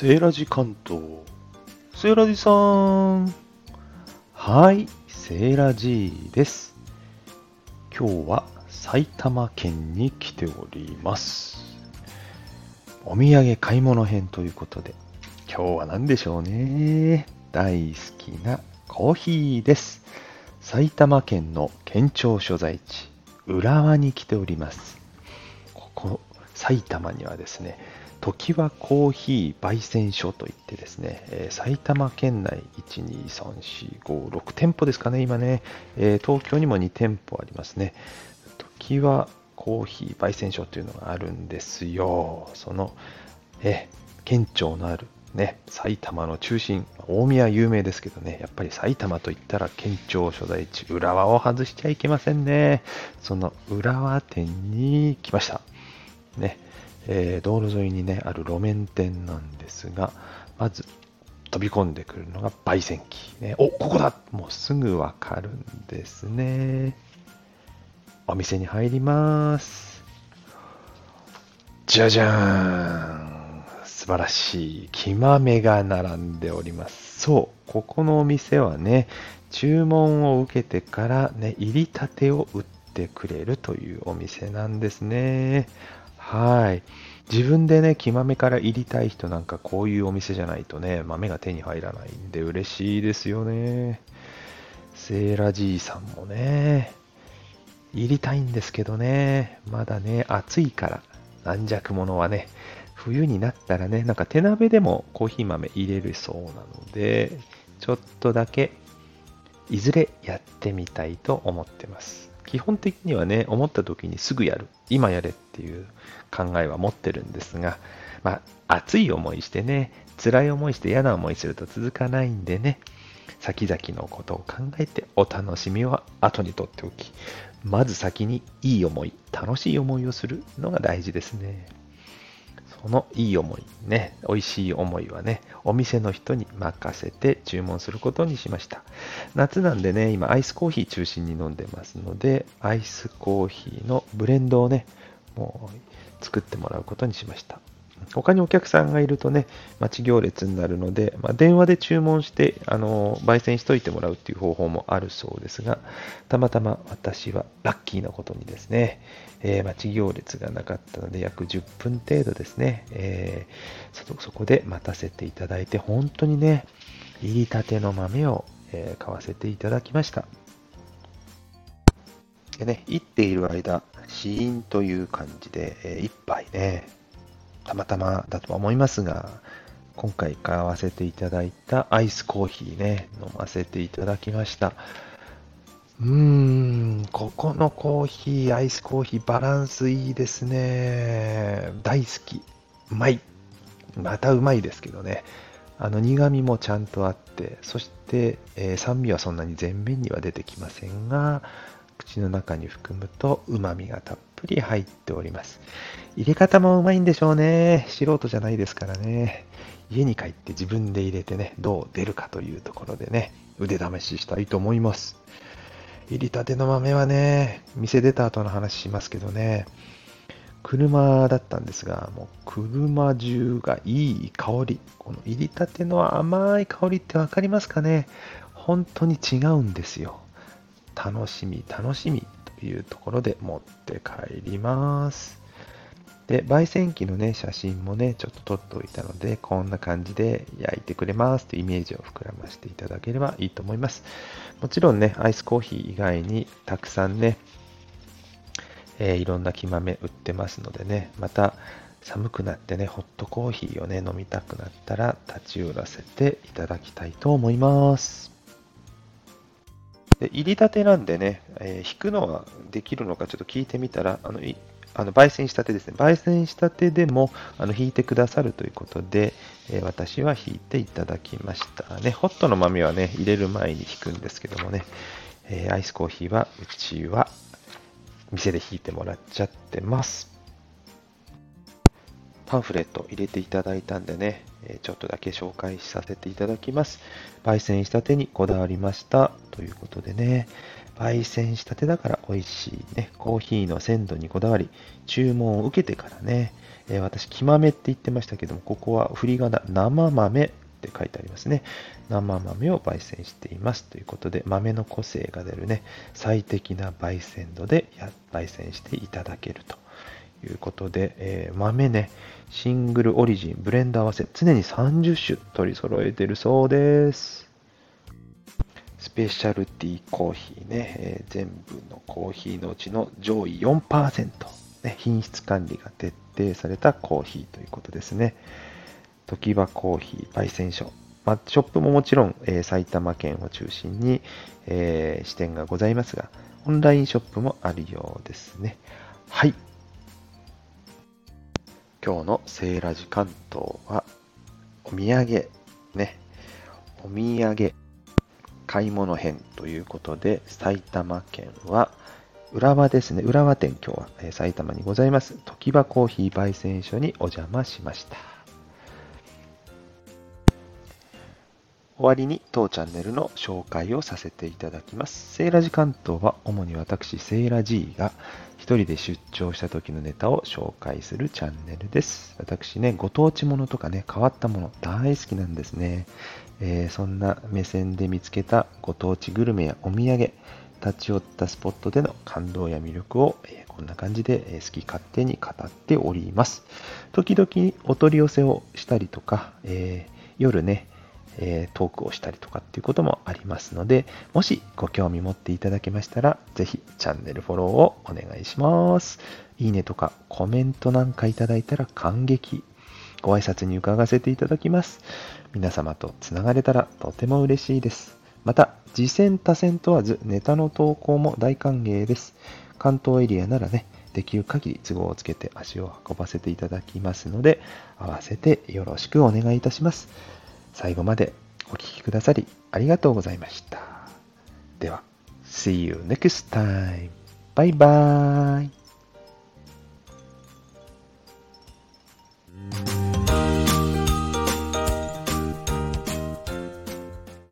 セーラジ関東。セーラジさん。はい、セーラジです。今日は埼玉県に来ております。お土産買い物編ということで、今日は何でしょうね。大好きなコーヒーです。埼玉県の県庁所在地、浦和に来ております。ここ、埼玉にはですね、常盤コーヒー焙煎所といってですね、えー、埼玉県内1、2、3、4、5、6店舗ですかね、今ね、えー、東京にも2店舗ありますね。常盤コーヒー焙煎所というのがあるんですよ。その、え県庁のあるね、埼玉の中心、大宮有名ですけどね、やっぱり埼玉といったら県庁所在地、浦和を外しちゃいけませんね。その浦和店に来ました。ね、えー、道路沿いにね、ある路面店なんですが、まず飛び込んでくるのが焙煎機。ね、お、ここだもうすぐわかるんですね。お店に入ります。じゃじゃーん素晴らしい。木豆が並んでおります。そう、ここのお店はね、注文を受けてからね、入りたてを売ってくれるというお店なんですね。はい。自分でね、木豆から入りたい人なんかこういうお店じゃないとね、豆が手に入らないんで嬉しいですよね。セーラじいさんもね、入りたいんですけどね、まだね、暑いから、軟弱者はね、冬になったらね、なんか手鍋でもコーヒー豆入れるそうなので、ちょっとだけ、いずれやってみたいと思ってます。基本的にはね、思った時にすぐやる、今やれっていう考えは持ってるんですが、まあ、熱い思いしてね、辛い思いして嫌な思いすると続かないんでね、先々のことを考えてお楽しみは後にとっておき、まず先にいい思い、楽しい思いをするのが大事ですね。そのいい思い、ね、美味しい思いはね、お店の人に任せて注文することにしました。夏なんでね、今アイスコーヒー中心に飲んでますので、アイスコーヒーのブレンドをね、もう作ってもらうことにしました。他にお客さんがいるとね、待ち行列になるので、まあ、電話で注文して、あの、焙煎しといてもらうっていう方法もあるそうですが、たまたま私はラッキーなことにですね、えー、待ち行列がなかったので、約10分程度ですね、えー、そこで待たせていただいて、本当にね、入りたての豆を、えー、買わせていただきました。でね、いっている間、死因という感じで、えー、一杯ね、たまたまだとは思いますが、今回買わせていただいたアイスコーヒーね、飲ませていただきました。うーん、ここのコーヒー、アイスコーヒー、バランスいいですね。大好き。うまい。またうまいですけどね。あの苦味もちゃんとあって、そして、えー、酸味はそんなに前面には出てきませんが、口の中に含むと旨味がたっぷり入っております。入れ方もうまいんでしょうね。素人じゃないですからね。家に帰って自分で入れてね、どう出るかというところでね、腕試ししたいと思います。入りたての豆はね、店出た後の話しますけどね、車だったんですが、もう車中がいい香り。この入りたての甘い香りってわかりますかね？本当に違うんですよ。楽しみ、楽しみいうところで持って帰ります。で、焙煎機のね、写真もね、ちょっと撮っておいたので、こんな感じで焼いてくれますというイメージを膨らませていただければいいと思います。もちろんね、アイスコーヒー以外にたくさんね、えー、いろんな木豆売ってますのでね、また寒くなってね、ホットコーヒーをね、飲みたくなったら立ち寄らせていただきたいと思います。で入りたてなんでね、えー、引くのはできるのかちょっと聞いてみたら、あのいあの焙煎したてですね、焙煎したてでもあの引いてくださるということで、えー、私は引いていただきましたね。ホットの豆はね、入れる前に引くんですけどもね、えー、アイスコーヒーはうちは店で引いてもらっちゃってます。パンフレット入れていただいたんでね、えちょっとだけ紹介させていただきます。焙煎したてにこだわりました。ということでね、焙煎したてだから美味しいね、コーヒーの鮮度にこだわり、注文を受けてからね、えー、私、木豆って言ってましたけども、ここは振り仮名、生豆って書いてありますね。生豆を焙煎しています。ということで、豆の個性が出るね、最適な焙煎度で焙煎していただけると。いうことで、えー、豆ね、シングルオリジン、ブレンド合わせ、常に30種取り揃えてるそうです。スペシャルティーコーヒーね、えー、全部のコーヒーのうちの上位4%、ね、品質管理が徹底されたコーヒーということですね。時場コーヒー焙煎所。まあ、ショップももちろん、えー、埼玉県を中心に、えー、支店がございますが、オンラインショップもあるようですね。はい。今日のセーラジ関東は、お土産、ね、お土産買い物編ということで、埼玉県は、浦和ですね。浦和店、今日は、え埼玉にございます。時場コーヒー焙煎所にお邪魔しました。終わりに当チャンネルの紹介をさせていただきます。セーラジ関東は主に私、セーラ G が一人で出張した時のネタを紹介するチャンネルです。私ね、ご当地ものとかね、変わったもの大好きなんですね。えー、そんな目線で見つけたご当地グルメやお土産、立ち寄ったスポットでの感動や魅力を、え、こんな感じで、好き勝手に語っております。時々お取り寄せをしたりとか、えー、夜ね、えトークをしたりとかっていうこともありますので、もしご興味持っていただけましたら、ぜひチャンネルフォローをお願いします。いいねとかコメントなんかいただいたら感激。ご挨拶に伺わせていただきます。皆様とつながれたらとても嬉しいです。また、次戦多戦問わずネタの投稿も大歓迎です。関東エリアならね、できる限り都合をつけて足を運ばせていただきますので、合わせてよろしくお願いいたします。最後までお聴きくださりありがとうございました。では、See you next time. バイバーイ